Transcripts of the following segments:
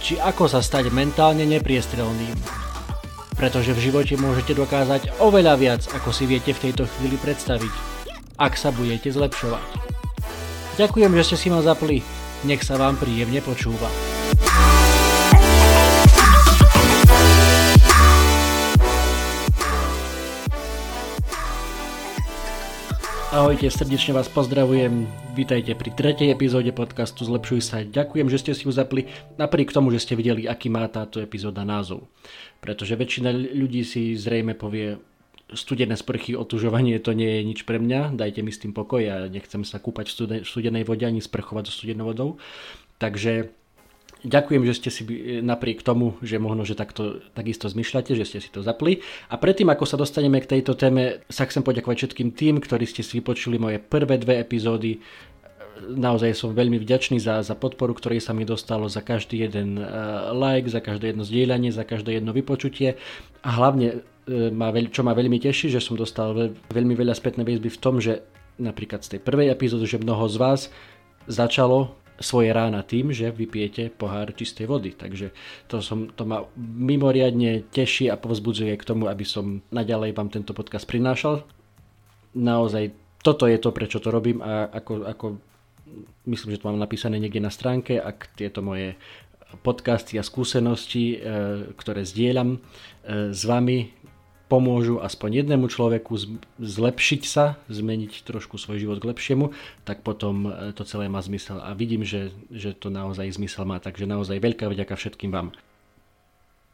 či ako sa stať mentálne nepriestrelným. Pretože v živote môžete dokázať oveľa viac, ako si viete v tejto chvíli predstaviť, ak sa budete zlepšovať. Ďakujem, že ste si ma zapli. Nech sa vám príjemne počúva. Ahojte, srdečne vás pozdravujem. Vítajte pri tretej epizóde podcastu Zlepšuj sa. Ďakujem, že ste si ju zapli, napriek tomu, že ste videli, aký má táto epizóda názov. Pretože väčšina ľudí si zrejme povie, studené sprchy, otužovanie to nie je nič pre mňa, dajte mi s tým pokoj, ja nechcem sa kúpať v studenej vode ani sprchovať so studenou vodou. Takže ďakujem, že ste si napriek tomu, že možno, že takto, takisto zmyšľate, že ste si to zapli. A predtým, ako sa dostaneme k tejto téme, sa chcem poďakovať všetkým tým, ktorí ste si vypočuli moje prvé dve epizódy. Naozaj som veľmi vďačný za, za podporu, ktorej sa mi dostalo, za každý jeden uh, like, za každé jedno zdieľanie, za každé jedno vypočutie a hlavne E, čo ma veľmi teší, že som dostal veľmi veľa spätnej väzby v tom, že napríklad z tej prvej epizódy, že mnoho z vás začalo svoje rána tým, že vypijete pohár čistej vody. Takže to, som, to ma mimoriadne teší a povzbudzuje k tomu, aby som naďalej vám tento podcast prinášal. Naozaj toto je to, prečo to robím a ako, ako myslím, že to mám napísané niekde na stránke, ak tieto moje podcasty a skúsenosti, e, ktoré zdieľam e, s vami, pomôžu aspoň jednému človeku zlepšiť sa, zmeniť trošku svoj život k lepšiemu, tak potom e, to celé má zmysel. A vidím, že, že to naozaj zmysel má, takže naozaj veľká vďaka všetkým vám.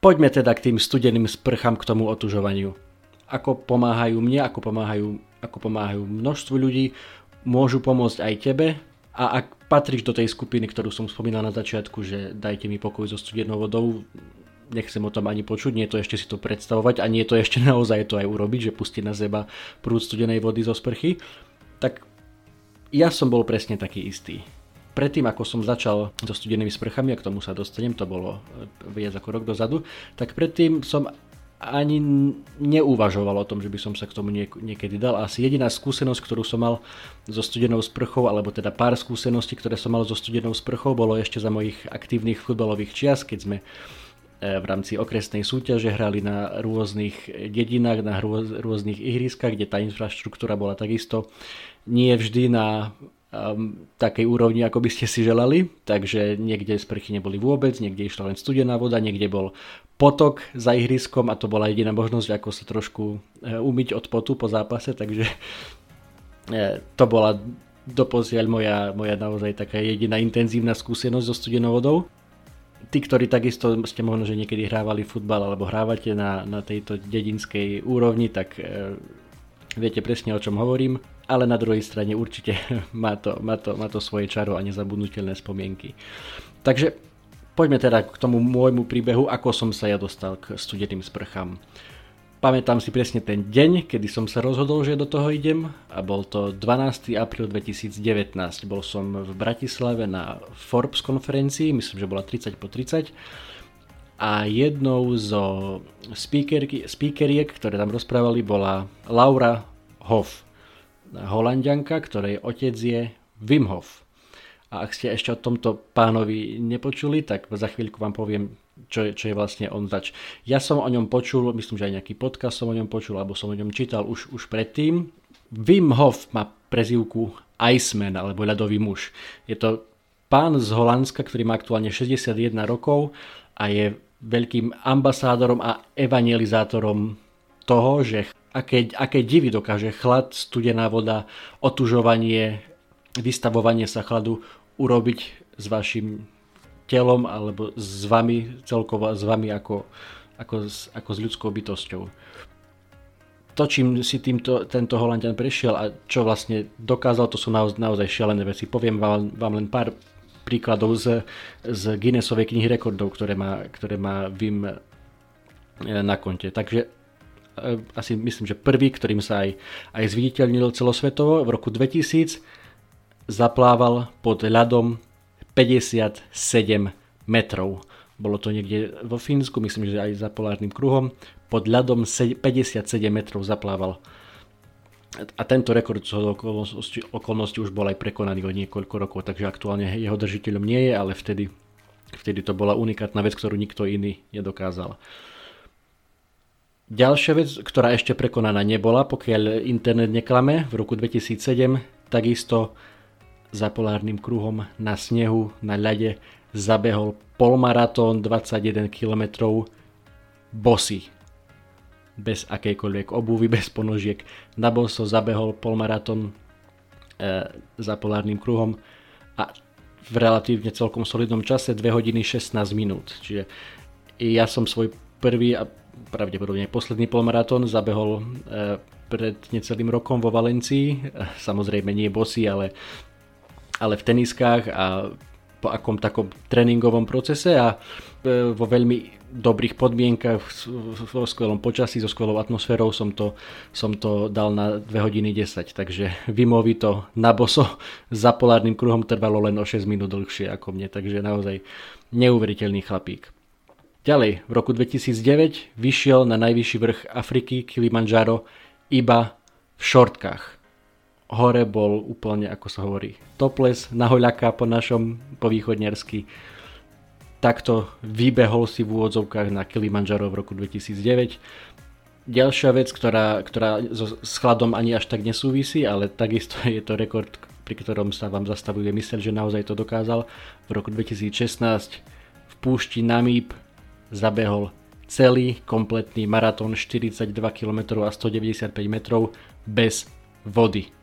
Poďme teda k tým studeným sprchám, k tomu otužovaniu. Ako pomáhajú mne, ako pomáhajú, ako pomáhajú množstvu ľudí, môžu pomôcť aj tebe a ak patríš do tej skupiny, ktorú som spomínal na začiatku, že dajte mi pokoj so studenou vodou, nechcem o tom ani počuť, nie je to ešte si to predstavovať a nie je to ešte naozaj to aj urobiť, že pustiť na seba prúd studenej vody zo sprchy, tak ja som bol presne taký istý. Predtým, ako som začal so studenými sprchami, a k tomu sa dostanem, to bolo e, viac ako rok dozadu, tak predtým som ani neuvažoval o tom, že by som sa k tomu niekedy dal. Asi jediná skúsenosť, ktorú som mal so studenou sprchou, alebo teda pár skúseností, ktoré som mal so studenou sprchou, bolo ešte za mojich aktívnych futbalových čias, keď sme v rámci okresnej súťaže hrali na rôznych dedinách, na rôznych ihriskách, kde tá infraštruktúra bola takisto nie vždy na um, takej úrovni, ako by ste si želali, takže niekde sprchy neboli vôbec, niekde išla len studená voda, niekde bol potok za ihriskom a to bola jediná možnosť, ako sa trošku e, umyť od potu po zápase, takže e, to bola doposiaľ moja, moja naozaj taká jediná intenzívna skúsenosť so studenou vodou tí, ktorí takisto ste možno, že niekedy hrávali futbal alebo hrávate na, na tejto dedinskej úrovni, tak e, viete presne o čom hovorím, ale na druhej strane určite má to, má to, má to svoje čaro a nezabudnutelné spomienky. Takže poďme teda k tomu môjmu príbehu, ako som sa ja dostal k studeným sprchám. Pamätám si presne ten deň, kedy som sa rozhodol, že do toho idem a bol to 12. apríl 2019. Bol som v Bratislave na Forbes konferencii, myslím, že bola 30 po 30 a jednou zo speakeriek, ktoré tam rozprávali, bola Laura Hoff, holandianka, ktorej otec je Wim Hof. A ak ste ešte o tomto pánovi nepočuli, tak za chvíľku vám poviem čo je, čo je vlastne on zač. Ja som o ňom počul, myslím, že aj nejaký podcast som o ňom počul, alebo som o ňom čítal už, už predtým. Wim Hof má prezivku Iceman, alebo ľadový muž. Je to pán z Holandska, ktorý má aktuálne 61 rokov a je veľkým ambasádorom a evangelizátorom toho, že aké, aké divy dokáže chlad, studená voda, otužovanie, vystavovanie sa chladu urobiť s vašim telom alebo s vami celkovo, s vami ako, ako, ako s ľudskou bytosťou. To, čím si týmto, tento Holandian prešiel a čo vlastne dokázal, to sú naozaj, naozaj šialené veci. Poviem vám, vám len pár príkladov z, z Guinnessovej knihy rekordov, ktoré má, ktoré má Vim e, na konte. Takže e, asi myslím, že prvý, ktorým sa aj, aj zviditeľnil celosvetovo, v roku 2000 zaplával pod ľadom 57 metrov. Bolo to niekde vo Fínsku, myslím, že aj za polárnym kruhom. Pod ľadom 57 metrov zaplával. A tento rekord z okolností, okolností už bol aj prekonaný o niekoľko rokov, takže aktuálne jeho držiteľom nie je, ale vtedy, vtedy to bola unikátna vec, ktorú nikto iný nedokázal. Ďalšia vec, ktorá ešte prekonaná nebola, pokiaľ internet neklame, v roku 2007 takisto za polárnym kruhom na snehu, na ľade zabehol polmaratón 21 km bosy. Bez akejkoľvek obuvy, bez ponožiek. Na boso zabehol polmaratón e, za polárnym kruhom a v relatívne celkom solidnom čase 2 hodiny 16 minút. Čiže ja som svoj prvý a pravdepodobne posledný polmaratón zabehol e, pred necelým rokom vo Valencii. Samozrejme nie bosy, ale, ale v teniskách a po akom takom tréningovom procese a e, vo veľmi dobrých podmienkach, vo skvelom počasí, so skvelou atmosférou som to, som to dal na 2 hodiny 10, takže Vimovi to na boso za polárnym kruhom trvalo len o 6 minút dlhšie ako mne, takže naozaj neuveriteľný chlapík. Ďalej, v roku 2009 vyšiel na najvyšší vrch Afriky Kilimanjaro iba v šortkách hore bol úplne, ako sa hovorí, topless, nahoľaká po našom, po východňarsky. Takto vybehol si v úvodzovkách na Kilimanjaro v roku 2009. Ďalšia vec, ktorá, ktorá so, s chladom ani až tak nesúvisí, ale takisto je to rekord, pri ktorom sa vám zastavuje mysel, že naozaj to dokázal. V roku 2016 v púšti Namíb zabehol celý kompletný maratón 42 km a 195 metrov bez vody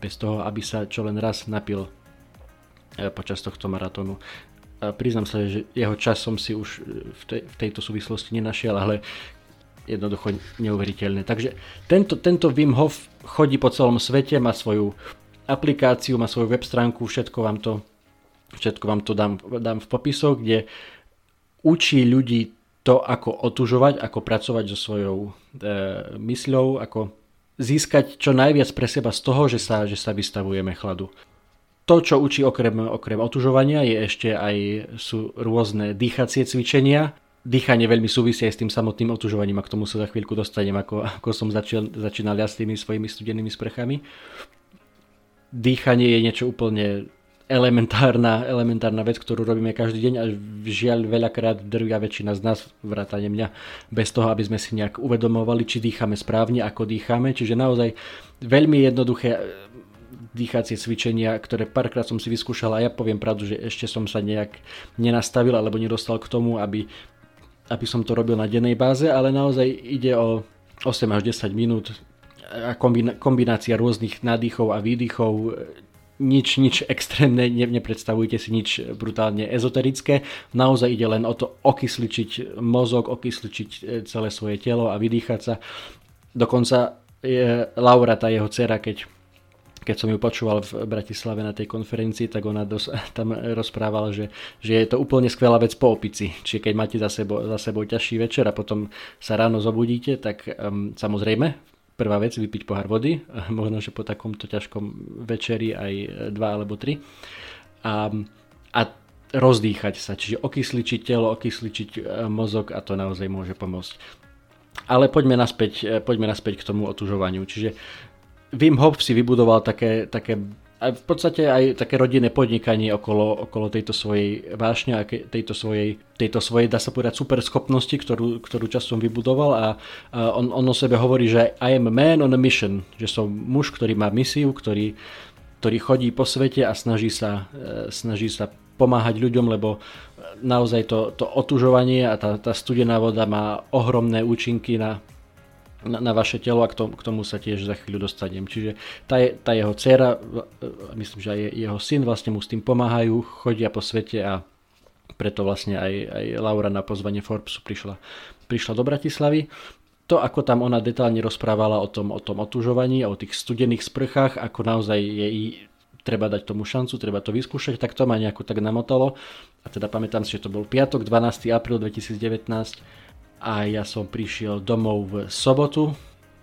bez toho, aby sa čo len raz napil e, počas tohto maratónu. A priznám sa, že jeho čas som si už e, v, tej, v tejto súvislosti nenašiel, ale jednoducho neuveriteľné. Takže tento, tento Wim Hof chodí po celom svete, má svoju aplikáciu, má svoju web stránku, všetko vám to, všetko vám to dám, dám v popisoch, kde učí ľudí to, ako otužovať, ako pracovať so svojou e, mysľou, ako získať čo najviac pre seba z toho, že sa, že sa vystavujeme chladu. To, čo učí okrem, okrem otužovania, je ešte aj sú rôzne dýchacie cvičenia. Dýchanie veľmi súvisí aj s tým samotným otužovaním a k tomu sa za chvíľku dostanem, ako, ako som začal, začínal ja s tými svojimi studenými sprchami. Dýchanie je niečo úplne elementárna, elementárna vec, ktorú robíme každý deň a žiaľ veľakrát drvia väčšina z nás, vrátane mňa, bez toho, aby sme si nejak uvedomovali, či dýchame správne, ako dýchame. Čiže naozaj veľmi jednoduché e, dýchacie cvičenia, ktoré párkrát som si vyskúšal a ja poviem pravdu, že ešte som sa nejak nenastavil alebo nedostal k tomu, aby, aby som to robil na dennej báze, ale naozaj ide o 8 až 10 minút a kombinácia rôznych nádychov a výdychov nič, nič extrémne, ne, nepredstavujte si nič brutálne ezoterické. Naozaj ide len o to okysličiť mozog, okysličiť e, celé svoje telo a vydýchať sa. Dokonca je Laura, tá jeho dcera, keď, keď som ju počúval v Bratislave na tej konferencii, tak ona dos, tam rozprávala, že, že je to úplne skvelá vec po opici. Čiže keď máte za sebou, za sebou ťažší večer a potom sa ráno zobudíte, tak um, samozrejme prvá vec, vypiť pohár vody, možno, že po takomto ťažkom večeri aj dva alebo tri. A, a rozdýchať sa, čiže okysličiť telo, okysličiť e, mozog a to naozaj môže pomôcť. Ale poďme naspäť, poďme naspäť k tomu otužovaniu. Čiže Wim Hof si vybudoval také, také a v podstate aj také rodinné podnikanie okolo, okolo tejto svojej vášne a tejto svojej, tejto svojej, dá sa povedať, super schopnosti, ktorú, ktorú časom vybudoval a, a on, on o sebe hovorí, že I am a man on a mission, že som muž, ktorý má misiu, ktorý, ktorý chodí po svete a snaží sa, e, snaží sa pomáhať ľuďom, lebo naozaj to, to otužovanie a tá, tá studená voda má ohromné účinky na, na, na vaše telo a k tomu, k tomu sa tiež za chvíľu dostanem. Čiže tá, je, tá jeho dcera, myslím, že aj jeho syn vlastne mu s tým pomáhajú, chodia po svete a preto vlastne aj, aj Laura na pozvanie Forbesu prišla, prišla do Bratislavy. To, ako tam ona detálne rozprávala o tom, o tom otužovaní o tých studených sprchách, ako naozaj jej treba dať tomu šancu, treba to vyskúšať, tak to ma nejako tak namotalo. A teda pamätám si, že to bol piatok, 12. apríl 2019 a ja som prišiel domov v sobotu,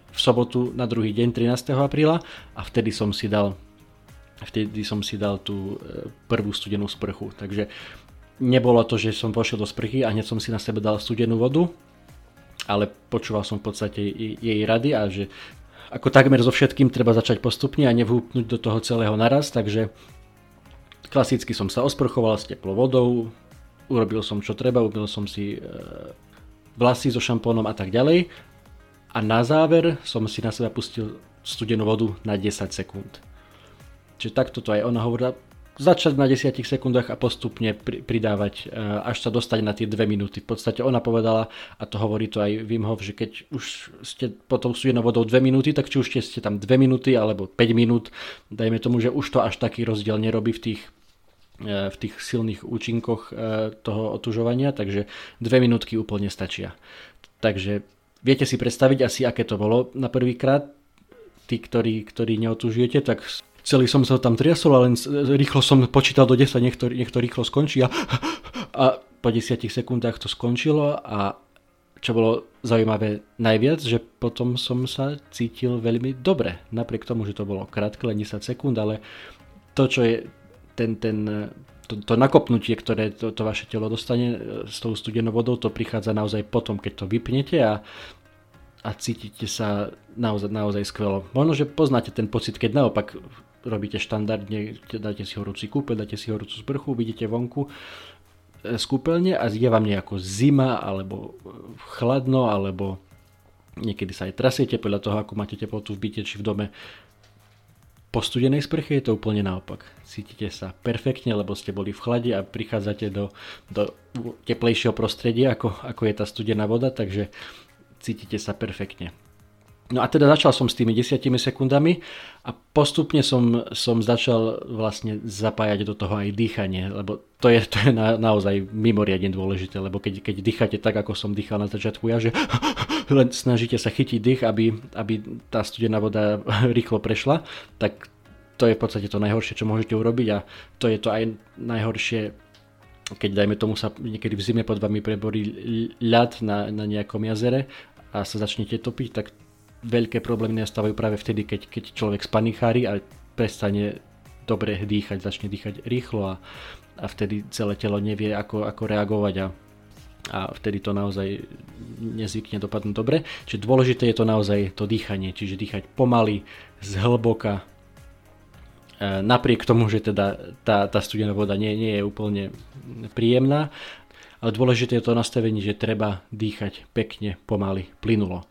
v sobotu na druhý deň 13. apríla a vtedy som si dal vtedy som si dal tú e, prvú studenú sprchu. Takže nebolo to, že som pošiel do sprchy a hneď som si na sebe dal studenú vodu, ale počúval som v podstate jej rady a že ako takmer so všetkým treba začať postupne a nevhúpnúť do toho celého naraz, takže klasicky som sa osprchoval s teplou vodou, urobil som čo treba, ubil som si e, vlasy so šampónom a tak ďalej a na záver som si na seba pustil studenú vodu na 10 sekúnd. Čiže takto to aj ona hovorila, začať na 10 sekundách a postupne pridávať, e, až sa dostať na tie 2 minúty. V podstate ona povedala, a to hovorí to aj Wim Hof, že keď už ste potom studenou vodou 2 minúty, tak či už ste tam 2 minúty alebo 5 minút, dajme tomu, že už to až taký rozdiel nerobí v tých v tých silných účinkoch e, toho otužovania, takže 2 minútky úplne stačia. Takže viete si predstaviť asi, aké to bolo na prvýkrát, tí, ktorí, ktorí neotužujete, tak celý som sa tam triasol a len rýchlo som počítal do 10, nech to, nech to rýchlo skončí a, a po 10 sekundách to skončilo a čo bolo zaujímavé najviac, že potom som sa cítil veľmi dobre, napriek tomu, že to bolo krátke, len 10 sekúnd, ale to, čo je ten, ten, to, to nakopnutie, ktoré to, to vaše telo dostane e, s tou studenou vodou, to prichádza naozaj potom, keď to vypnete a a cítite sa naozaj, naozaj skvelo. Možno, že poznáte ten pocit, keď naopak robíte štandardne, dáte si horúci kúpeľ, dáte si horúcu sprchu, vidíte vonku e, z kúpeľne a je vám nejako zima, alebo e, chladno, alebo niekedy sa aj trasiete podľa toho, ako máte teplotu v byte či v dome. Po studenej sprche je to úplne naopak. Cítite sa perfektne, lebo ste boli v chlade a prichádzate do, do teplejšieho prostredia, ako, ako je tá studená voda, takže cítite sa perfektne. No a teda začal som s tými 10 sekundami a postupne som, som začal vlastne zapájať do toho aj dýchanie, lebo to je, to je na, naozaj mimoriadne dôležité, lebo keď, keď dýchate tak, ako som dýchal na začiatku ja, že len snažíte sa chytiť dých, aby, aby tá studená voda rýchlo prešla, tak to je v podstate to najhoršie, čo môžete urobiť a to je to aj najhoršie, keď dajme tomu sa niekedy v zime pod vami preborí ľad na, na nejakom jazere a sa začnete topiť, tak veľké problémy nastávajú práve vtedy, keď, keď človek spanichári a prestane dobre dýchať, začne dýchať rýchlo a, a vtedy celé telo nevie, ako, ako reagovať a, a vtedy to naozaj nezvykne dopadnúť dobre. Čiže dôležité je to naozaj to dýchanie, čiže dýchať pomaly, zhlboka, e, napriek tomu, že teda tá, tá studená voda nie, nie je úplne príjemná, ale dôležité je to nastavenie, že treba dýchať pekne, pomaly, plynulo.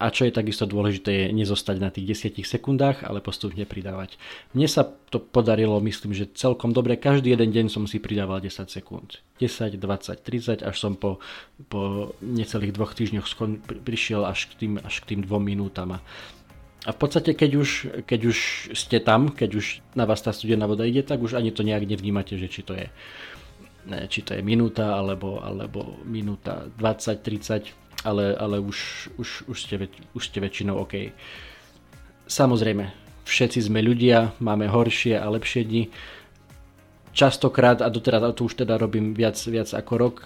A čo je takisto dôležité je nezostať na tých 10 sekundách, ale postupne pridávať. Mne sa to podarilo, myslím, že celkom dobre. Každý jeden deň som si pridával 10 sekúnd. 10, 20, 30, až som po, po necelých dvoch týždňoch skon, prišiel až k tým, až k tým dvom minútam. A v podstate, keď už, keď už ste tam, keď už na vás tá studená voda ide, tak už ani to nejak nevnímate, že či to je, ne, či to je minúta, alebo, alebo minúta 20, 30 ale, ale už, už, už, ste, už ste väčšinou OK. Samozrejme, všetci sme ľudia, máme horšie a lepšie dni. Častokrát, a doteraz a to už teda robím viac, viac ako rok,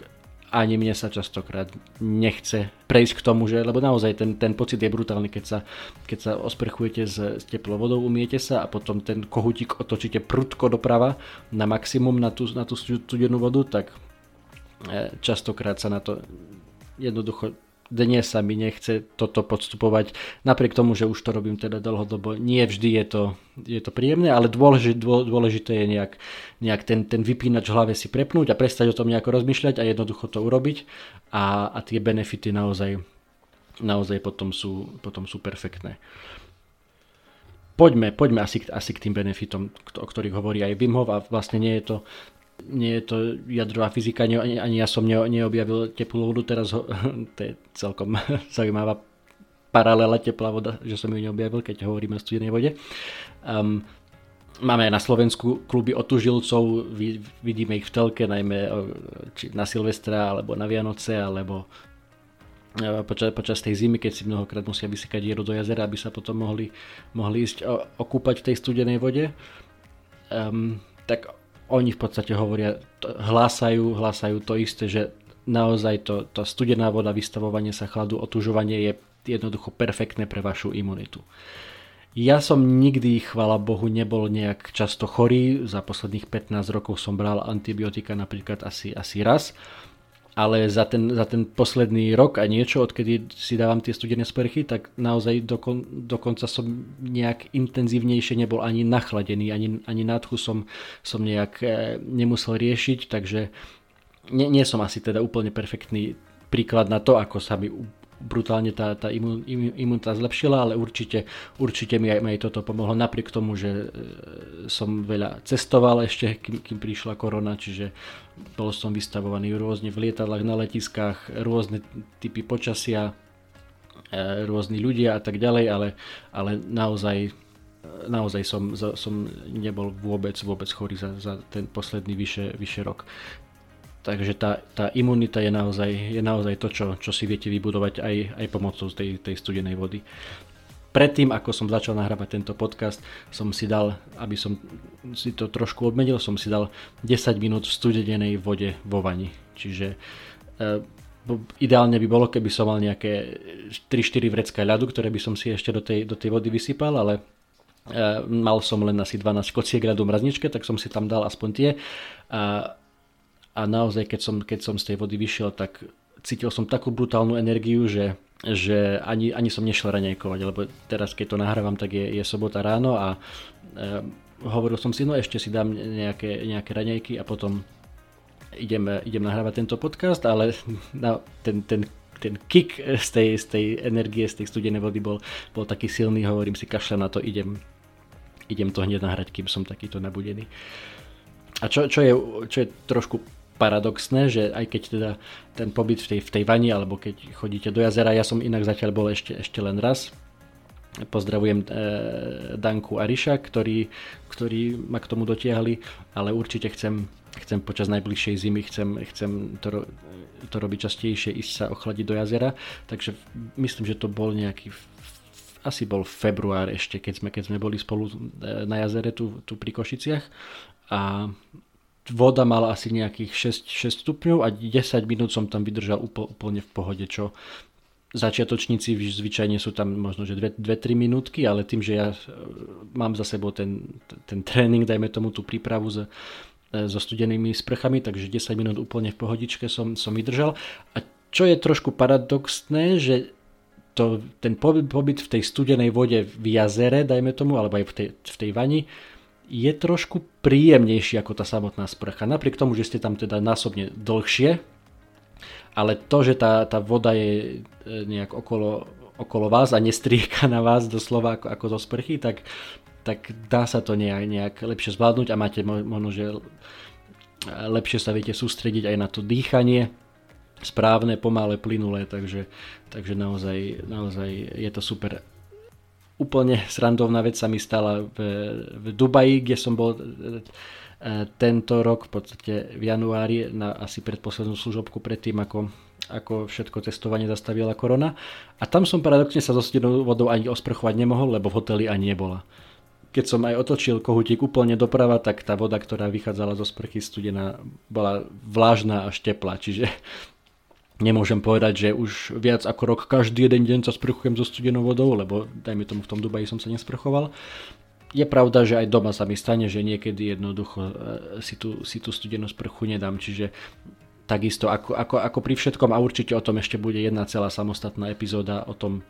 ani mne sa častokrát nechce prejsť k tomu, že, lebo naozaj ten, ten pocit je brutálny, keď sa, keď sa osprchujete s, s teplou vodou, umiete sa a potom ten kohutík otočíte prudko doprava na maximum na tú, na tú studenú vodu, tak e, častokrát sa na to jednoducho dnes sa mi nechce toto podstupovať, napriek tomu, že už to robím teda dlhodobo. Nie vždy je to, je to príjemné, ale dôležité, dôležité je nejak, nejak ten, ten vypínač v hlave si prepnúť a prestať o tom nejako rozmýšľať a jednoducho to urobiť a, a tie benefity naozaj, naozaj potom sú, potom sú perfektné. Poďme, poďme asi, asi k tým benefitom, o ktorých hovorí aj Wim Hof a vlastne nie je to nie je to jadrová fyzika, ani, ani ja som neobjavil teplú vodu, teraz ho, to je celkom zaujímavá paralela teplá voda, že som ju neobjavil, keď hovoríme o studenej vode. Um, máme na Slovensku kluby otužilcov, vidíme ich v telke, najmä či na Silvestra, alebo na Vianoce, alebo e, počas, počas tej zimy, keď si mnohokrát musia vysikať dieru do jazera, aby sa potom mohli, mohli ísť okúpať v tej studenej vode. um, tak oni v podstate hovoria, hlásajú, hlásajú to isté, že naozaj to, to studená voda, vystavovanie sa chladu, otužovanie je jednoducho perfektné pre vašu imunitu. Ja som nikdy, chvala Bohu, nebol nejak často chorý. Za posledných 15 rokov som bral antibiotika napríklad asi, asi raz. Ale za ten, za ten posledný rok a niečo, odkedy si dávam tie studené sprchy, tak naozaj dokon, dokonca som nejak intenzívnejšie nebol ani nachladený, ani, ani nádchu som, som nejak e, nemusel riešiť, takže nie, nie som asi teda úplne perfektný príklad na to, ako sa mi brutálne tá, tá imun, imunita zlepšila, ale určite, určite mi aj, aj toto pomohlo, napriek tomu, že e, som veľa cestoval ešte, kým, kým prišla korona, čiže bol som vystavovaný rôzne v lietadlách, na letiskách, rôzne typy počasia, e, rôzni ľudia a tak ďalej, ale, ale naozaj naozaj som, som nebol vôbec, vôbec chorý za, za ten posledný vyše, vyše rok. Takže tá, tá imunita je naozaj, je naozaj to, čo, čo si viete vybudovať aj, aj pomocou tej, tej studenej vody. Predtým, ako som začal nahrávať tento podcast, som si dal, aby som si to trošku obmenil, som si dal 10 minút v studenej vode vo vani. Čiže e, ideálne by bolo, keby som mal nejaké 3-4 vrecká ľadu, ktoré by som si ešte do tej, do tej vody vysypal, ale e, mal som len asi 12 kociek ľadu v mrazničke, tak som si tam dal aspoň tie. A a naozaj keď som, keď som z tej vody vyšiel, tak cítil som takú brutálnu energiu, že, že ani, ani som nešiel raňajkovať, lebo teraz keď to nahrávam, tak je, je sobota ráno a e, hovoril som si, no ešte si dám nejaké, nejaké raňajky a potom idem, idem nahrávať tento podcast, ale na, ten, ten ten kick z tej, z tej energie, z tej studenej vody bol, bol taký silný, hovorím si, kašľa na to, idem, idem to hneď nahrať, kým som takýto nabudený. A čo, čo, je, čo je trošku paradoxné, že aj keď teda ten pobyt v tej, v tej vani, alebo keď chodíte do jazera, ja som inak zatiaľ bol ešte, ešte len raz, pozdravujem e, Danku a Ríša, ktorí, ktorí ma k tomu dotiahli, ale určite chcem, chcem počas najbližšej zimy, chcem, chcem to, to robiť častejšie, ísť sa ochladiť do jazera, takže myslím, že to bol nejaký asi bol február ešte, keď sme, keď sme boli spolu e, na jazere tu, tu pri Košiciach. A voda mala asi nejakých 6, 6 stupňov a 10 minút som tam vydržal úplne v pohode, čo začiatočníci zvyčajne sú tam možno, že 2-3 minútky, ale tým, že ja e, mám za sebou ten, ten tréning, dajme tomu tú prípravu s, e, so studenými sprchami, takže 10 minút úplne v pohodičke som, som vydržal. A čo je trošku paradoxné, že to, ten pobyt v tej studenej vode v jazere, dajme tomu, alebo aj v tej, v tej vani, je trošku príjemnejší ako tá samotná sprcha. Napriek tomu, že ste tam teda násobne dlhšie, ale to, že tá, tá voda je e, nejak okolo, okolo vás a nestrieka na vás doslova ako, ako zo sprchy, tak, tak dá sa to nejak, nejak lepšie zvládnuť a máte možno, že lepšie sa viete sústrediť aj na to dýchanie, správne, pomalé, plynulé, takže, takže naozaj, naozaj je to super úplne srandovná vec sa mi stala v, v Dubaji, kde som bol e, tento rok, v podstate v januári, na asi predposlednú služobku predtým, ako, ako všetko testovanie zastavila korona. A tam som paradoxne sa so studenou vodou ani osprchovať nemohol, lebo v hoteli ani nebola. Keď som aj otočil kohutík úplne doprava, tak tá voda, ktorá vychádzala zo sprchy studená, bola vlážna až teplá. Čiže Nemôžem povedať, že už viac ako rok každý jeden deň sa sprchujem so studenou vodou, lebo dajme tomu v tom Dubaji som sa nesprchoval. Je pravda, že aj doma sa mi stane, že niekedy jednoducho e, si tú, si tú studenú sprchu nedám, čiže takisto ako, ako, ako pri všetkom a určite o tom ešte bude jedna celá samostatná epizóda o tom,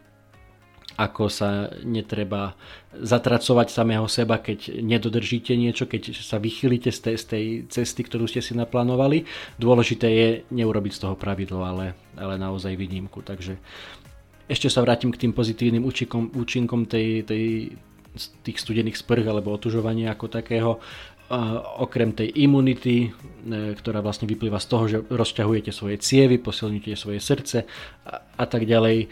ako sa netreba zatracovať samého seba, keď nedodržíte niečo, keď sa vychylíte z tej, z tej cesty, ktorú ste si naplánovali. Dôležité je neurobiť z toho pravidlo, ale, ale naozaj výnimku. Takže ešte sa vrátim k tým pozitívnym účinkom, účinkom tej, tej, tých studených sprch alebo otužovania ako takého. okrem tej imunity, e, ktorá vlastne vyplýva z toho, že rozťahujete svoje cievy, posilňujete svoje srdce a, a tak ďalej,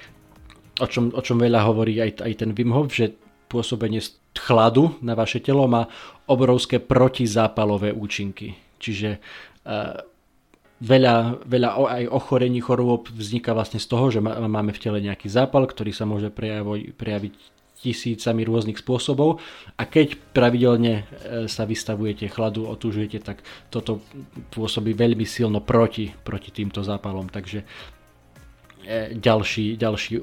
o čom, o čom veľa hovorí aj, aj ten Wim Hof, že pôsobenie chladu na vaše telo má obrovské protizápalové účinky. Čiže uh, veľa, veľa aj ochorení chorôb vzniká vlastne z toho, že máme v tele nejaký zápal, ktorý sa môže prejaviť, prejaviť tisícami rôznych spôsobov a keď pravidelne e, sa vystavujete chladu, otúžujete, tak toto pôsobí veľmi silno proti, proti týmto zápalom. Takže ďalší, ďalší,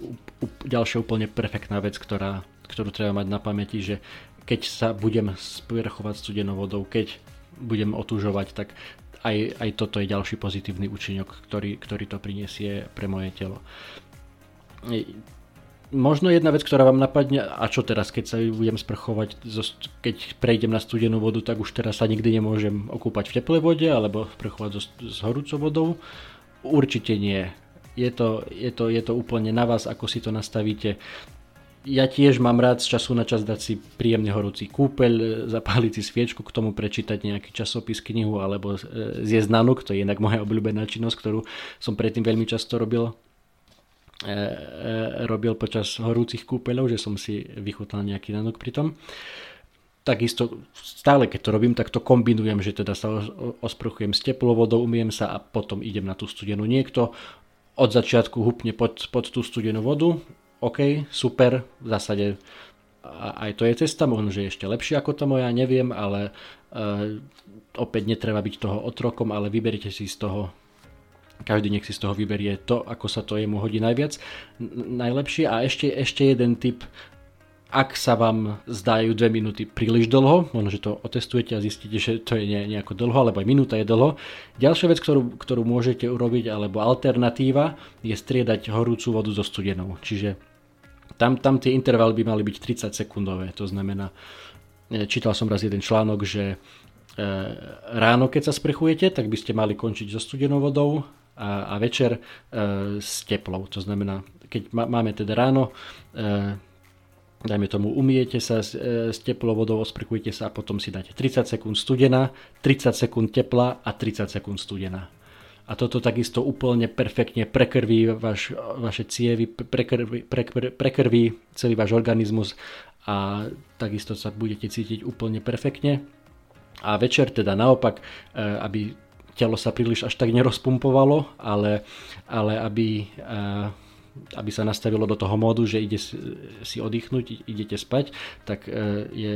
ďalšia úplne perfektná vec, ktorá, ktorú treba mať na pamäti, že keď sa budem sprchovať studenou vodou, keď budem otúžovať, tak aj, aj toto je ďalší pozitívny účinok, ktorý, ktorý to prinesie pre moje telo Možno jedna vec, ktorá vám napadne, a čo teraz, keď sa budem sprchovať, keď prejdem na studenú vodu, tak už teraz sa nikdy nemôžem okúpať v teplej vode alebo sprchovať s horúcou vodou? Určite nie. Je to, je, to, je to úplne na vás, ako si to nastavíte. Ja tiež mám rád z času na čas dať si príjemne horúci kúpeľ, zapáliť si sviečku, k tomu prečítať nejaký časopis, knihu alebo e, zjesť nanuk, to je inak moja obľúbená činnosť, ktorú som predtým veľmi často robil E, e, robil počas horúcich kúpeľov, že som si vychutnal nejaký nanok pri tom. Takisto stále keď to robím, tak to kombinujem, že teda sa osprchujem s teplou vodou, umiem sa a potom idem na tú studenú. Niekto od začiatku hupne pod, pod tú studenú vodu, OK, super, v zásade aj to je cesta, možno, že je ešte lepšie ako to moja, neviem, ale uh, opäť netreba byť toho otrokom, ale vyberte si z toho každý nech si z toho vyberie to, ako sa to jemu hodí najviac, najlepšie. A ešte, ešte jeden tip, ak sa vám zdajú dve minúty príliš dlho, možno, že to otestujete a zistíte, že to je nejako dlho, alebo aj minúta je dlho. Ďalšia vec, ktorú, ktorú môžete urobiť, alebo alternatíva, je striedať horúcu vodu so studenou. Čiže tam, tam tie intervaly by mali byť 30 sekundové. To znamená, e, čítal som raz jeden článok, že e, ráno, keď sa sprchujete, tak by ste mali končiť so studenou vodou a, a večer e, s teplou. To znamená, keď máme teda ráno, e, dajme tomu, umiete sa s, e, s teplou osprchujete sa a potom si dáte 30 sekúnd studená, 30 sekúnd tepla a 30 sekúnd studená. A toto takisto úplne perfektne prekrví vaš, vaše cievy, prekrví, prekrví, prekrví celý váš organizmus a takisto sa budete cítiť úplne perfektne. A večer teda naopak, e, aby telo sa príliš až tak nerozpumpovalo, ale, ale aby, eh, aby sa nastavilo do toho módu, že ide si oddychnúť, idete spať, tak eh, je,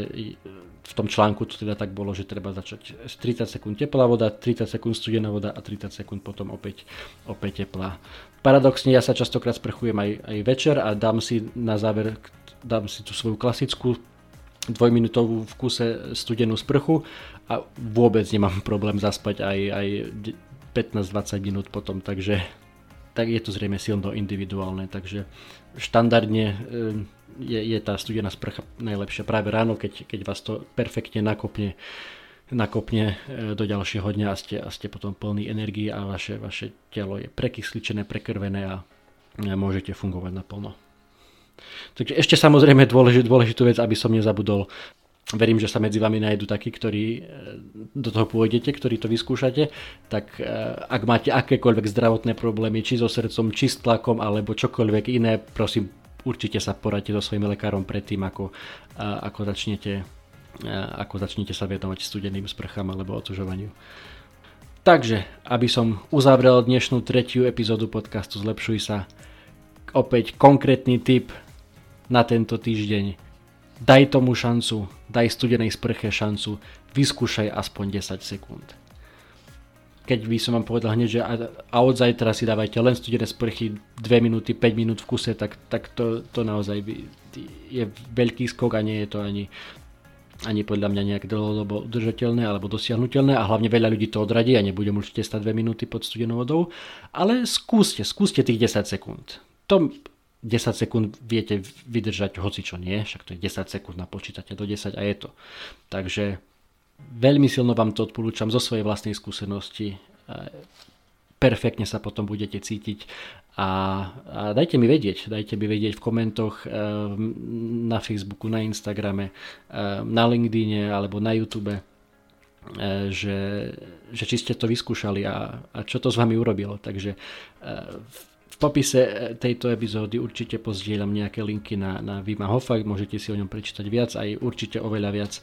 v tom článku to teda tak bolo, že treba začať 30 sekúnd teplá voda, 30 sekúnd studená voda a 30 sekúnd potom opäť, opäť teplá. Paradoxne ja sa častokrát sprchujem aj, aj večer a dám si na záver dám si tú svoju klasickú dvojminútovú v kuse studenú sprchu a vôbec nemám problém zaspať aj, aj 15-20 minút potom, takže tak je to zrejme silno individuálne, takže štandardne eh, je, je tá studená sprcha najlepšia práve ráno, keď, keď vás to perfektne nakopne, nakopne eh, do ďalšieho dňa a ste, a ste potom plný energii a vaše, vaše telo je prekysličené, prekrvené a môžete fungovať naplno. Takže ešte samozrejme dôležitú, dôležitú vec, aby som nezabudol. Verím, že sa medzi vami nájdú takí, ktorí e, do toho pôjdete, ktorí to vyskúšate, tak e, ak máte akékoľvek zdravotné problémy, či so srdcom, či s tlakom, alebo čokoľvek iné, prosím, určite sa poradte so svojím lekárom predtým, ako, ako, začnete, ako začnete sa venovať studeným sprchám alebo otužovaniu. Takže, aby som uzavrel dnešnú tretiu epizódu podcastu Zlepšuj sa, opäť konkrétny tip na tento týždeň. Daj tomu šancu, daj studenej sprche šancu, vyskúšaj aspoň 10 sekúnd. Keď by som vám povedal hneď, že a od zajtra si dávajte len studené sprchy 2 minúty, 5 minút v kuse, tak, tak to, to naozaj je veľký skok a nie je to ani, ani podľa mňa nejak dlhodobo udržateľné alebo dosiahnutelné a hlavne veľa ľudí to odradí a nebudem určite stať 2 minúty pod studenou vodou, ale skúste, skúste tých 10 sekúnd to 10 sekúnd viete vydržať hoci čo nie, však to je 10 sekúnd napočítate do 10 a je to. Takže veľmi silno vám to odporúčam zo svojej vlastnej skúsenosti. Perfektne sa potom budete cítiť a, a dajte mi vedieť, dajte mi vedieť v komentoch e, na Facebooku, na Instagrame, e, na LinkedIne alebo na YouTube, e, že, že či ste to vyskúšali a, a čo to s vami urobilo. Takže popise e, tejto epizódy určite pozdieľam nejaké linky na, na Vima Hofa, môžete si o ňom prečítať viac, aj určite oveľa viac e,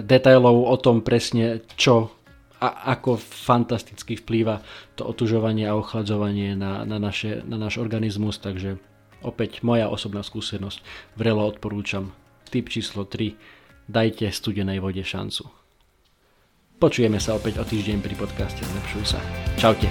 detailov o tom presne, čo a ako fantasticky vplýva to otužovanie a ochladzovanie na, na, naše, na náš organizmus, takže Opäť moja osobná skúsenosť. Vrelo odporúčam. Tip číslo 3. Dajte studenej vode šancu. Počujeme sa opäť o týždeň pri podcaste Zlepšuj sa. Čaute.